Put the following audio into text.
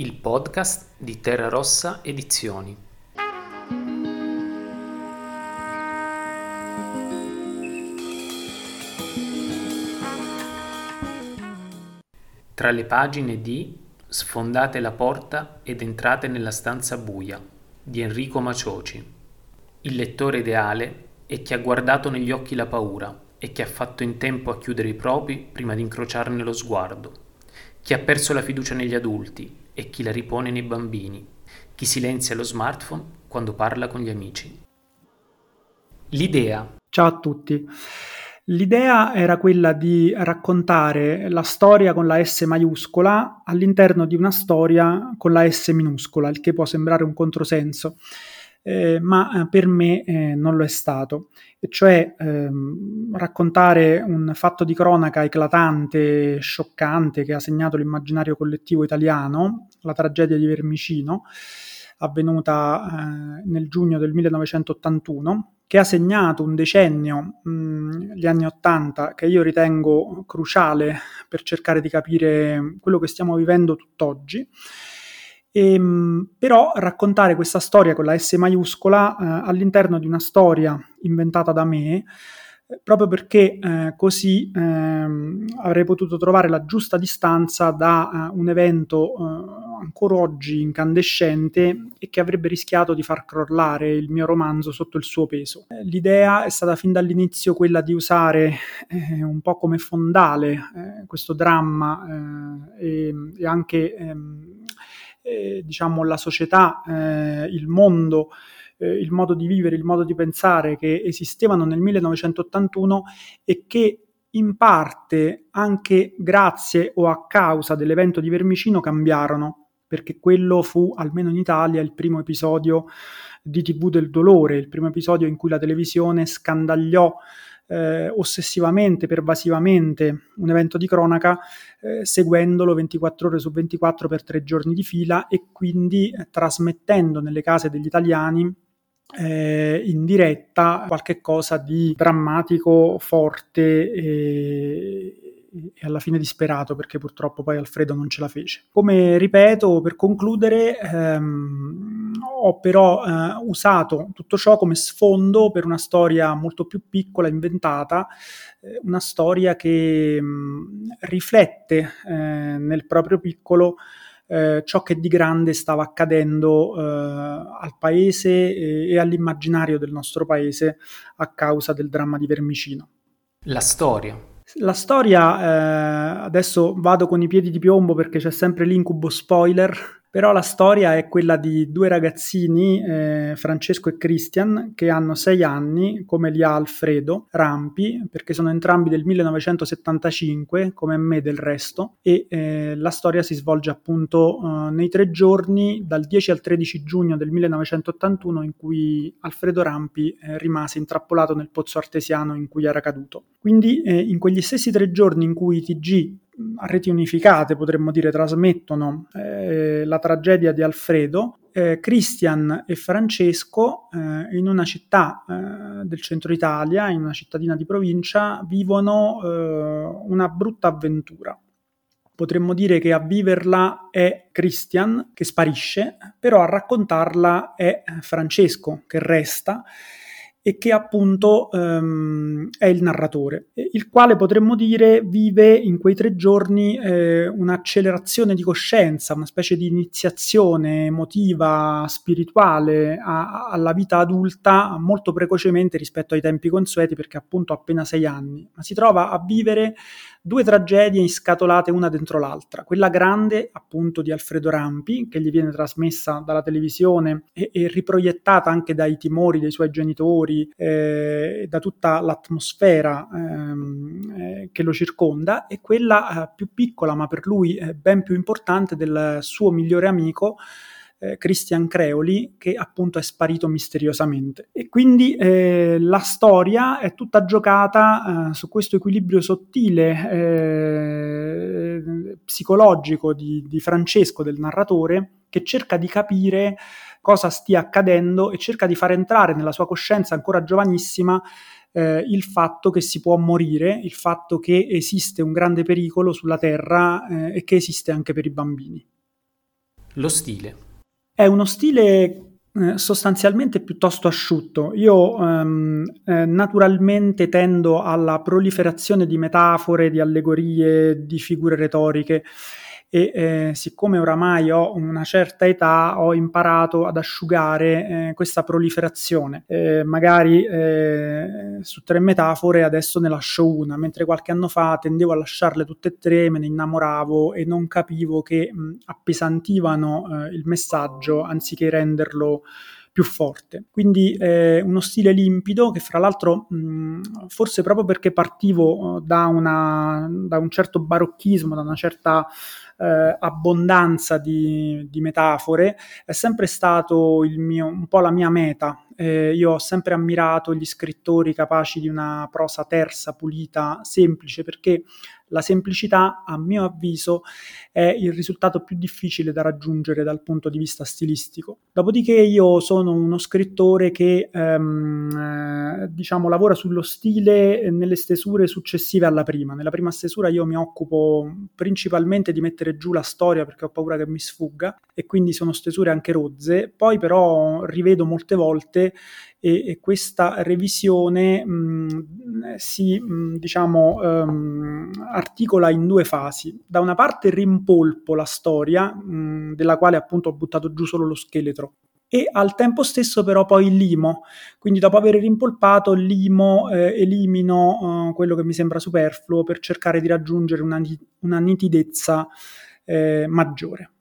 il podcast di Terra Rossa Edizioni. Tra le pagine di Sfondate la porta ed entrate nella stanza buia di Enrico Macioci. Il lettore ideale è chi ha guardato negli occhi la paura e che ha fatto in tempo a chiudere i propri prima di incrociarne lo sguardo. Chi ha perso la fiducia negli adulti e chi la ripone nei bambini. Chi silenzia lo smartphone quando parla con gli amici. L'idea. Ciao a tutti. L'idea era quella di raccontare la storia con la S maiuscola all'interno di una storia con la S minuscola, il che può sembrare un controsenso eh, ma eh, per me eh, non lo è stato, e cioè ehm, raccontare un fatto di cronaca eclatante, scioccante, che ha segnato l'immaginario collettivo italiano, la tragedia di Vermicino, avvenuta eh, nel giugno del 1981, che ha segnato un decennio, mh, gli anni Ottanta, che io ritengo cruciale per cercare di capire quello che stiamo vivendo tutt'oggi. E, ehm, però raccontare questa storia con la S maiuscola eh, all'interno di una storia inventata da me, eh, proprio perché eh, così ehm, avrei potuto trovare la giusta distanza da uh, un evento uh, ancora oggi incandescente e che avrebbe rischiato di far crollare il mio romanzo sotto il suo peso. L'idea è stata fin dall'inizio quella di usare eh, un po' come fondale eh, questo dramma e, e, anche ehm, eh, diciamo, la società, eh, il mondo, eh, il modo di vivere, il modo di pensare che esistevano nel 1981 e che in parte anche grazie o a causa dell'evento di Vermicino cambiarono, perché quello fu, almeno in Italia, il primo episodio di TV del dolore, il primo episodio in cui la televisione scandagliò eh, ossessivamente, pervasivamente un evento di cronaca, eh, seguendolo 24 ore su 24 per tre giorni di fila e quindi eh, trasmettendo nelle case degli italiani eh, in diretta qualche cosa di drammatico, forte e, e alla fine disperato perché purtroppo poi Alfredo non ce la fece. Come ripeto, per concludere, ehm, ho però eh, usato tutto ciò come sfondo per una storia molto più piccola, inventata, eh, una storia che mh, riflette eh, nel proprio piccolo eh, ciò che di grande stava accadendo eh, al paese e, e all'immaginario del nostro paese a causa del dramma di Vermicino. La storia la storia, eh, adesso vado con i piedi di piombo perché c'è sempre l'incubo spoiler, però la storia è quella di due ragazzini, eh, Francesco e Christian, che hanno sei anni, come li ha Alfredo Rampi, perché sono entrambi del 1975, come me del resto, e eh, la storia si svolge appunto eh, nei tre giorni, dal 10 al 13 giugno del 1981, in cui Alfredo Rampi eh, rimase intrappolato nel pozzo artesiano in cui era caduto. Quindi eh, in quegli stessi tre giorni in cui TG a reti unificate, potremmo dire, trasmettono eh, la tragedia di Alfredo, eh, Christian e Francesco eh, in una città eh, del centro Italia, in una cittadina di provincia, vivono eh, una brutta avventura. Potremmo dire che a viverla è Christian che sparisce, però a raccontarla è Francesco che resta e che appunto um, è il narratore, il quale potremmo dire vive in quei tre giorni eh, un'accelerazione di coscienza, una specie di iniziazione emotiva, spirituale a, alla vita adulta molto precocemente rispetto ai tempi consueti perché appunto ha appena sei anni, ma si trova a vivere due tragedie inscatolate una dentro l'altra. Quella grande, appunto, di Alfredo Rampi, che gli viene trasmessa dalla televisione e, e riproiettata anche dai timori dei suoi genitori, eh, da tutta l'atmosfera ehm, eh, che lo circonda, e quella eh, più piccola, ma per lui eh, ben più importante, del suo migliore amico eh, Christian Creoli che appunto è sparito misteriosamente. E quindi eh, la storia è tutta giocata eh, su questo equilibrio sottile eh, psicologico di, di Francesco, del narratore, che cerca di capire cosa stia accadendo e cerca di far entrare nella sua coscienza ancora giovanissima eh, il fatto che si può morire, il fatto che esiste un grande pericolo sulla Terra eh, e che esiste anche per i bambini. Lo stile. È uno stile eh, sostanzialmente piuttosto asciutto. Io ehm, eh, naturalmente tendo alla proliferazione di metafore, di allegorie, di figure retoriche e eh, siccome oramai ho una certa età ho imparato ad asciugare eh, questa proliferazione. Eh, magari eh, su tre metafore adesso ne lascio una, mentre qualche anno fa tendevo a lasciarle tutte e tre, me ne innamoravo e non capivo che mh, appesantivano eh, il messaggio anziché renderlo più forte. Quindi eh, uno stile limpido che fra l'altro mh, forse proprio perché partivo da, una, da un certo barocchismo, da una certa eh, abbondanza di, di, metafore, è sempre stato mio, un po' la mia meta. Eh, io ho sempre ammirato gli scrittori capaci di una prosa tersa, pulita, semplice, perché la semplicità, a mio avviso, è il risultato più difficile da raggiungere dal punto di vista stilistico. Dopodiché io sono uno scrittore che ehm, eh, diciamo lavora sullo stile nelle stesure successive alla prima. Nella prima stesura io mi occupo principalmente di mettere giù la storia perché ho paura che mi sfugga e quindi sono stesure anche rozze. Poi però rivedo molte volte e, e questa revisione mh, si mh, diciamo um, articola in due fasi. Da una parte rimpolpo la storia, mh, della quale appunto ho buttato giù solo lo scheletro, e al tempo stesso però poi limo, quindi dopo aver rimpolpato limo, eh, elimino eh, quello che mi sembra superfluo per cercare di raggiungere una, una nitidezza eh, maggiore.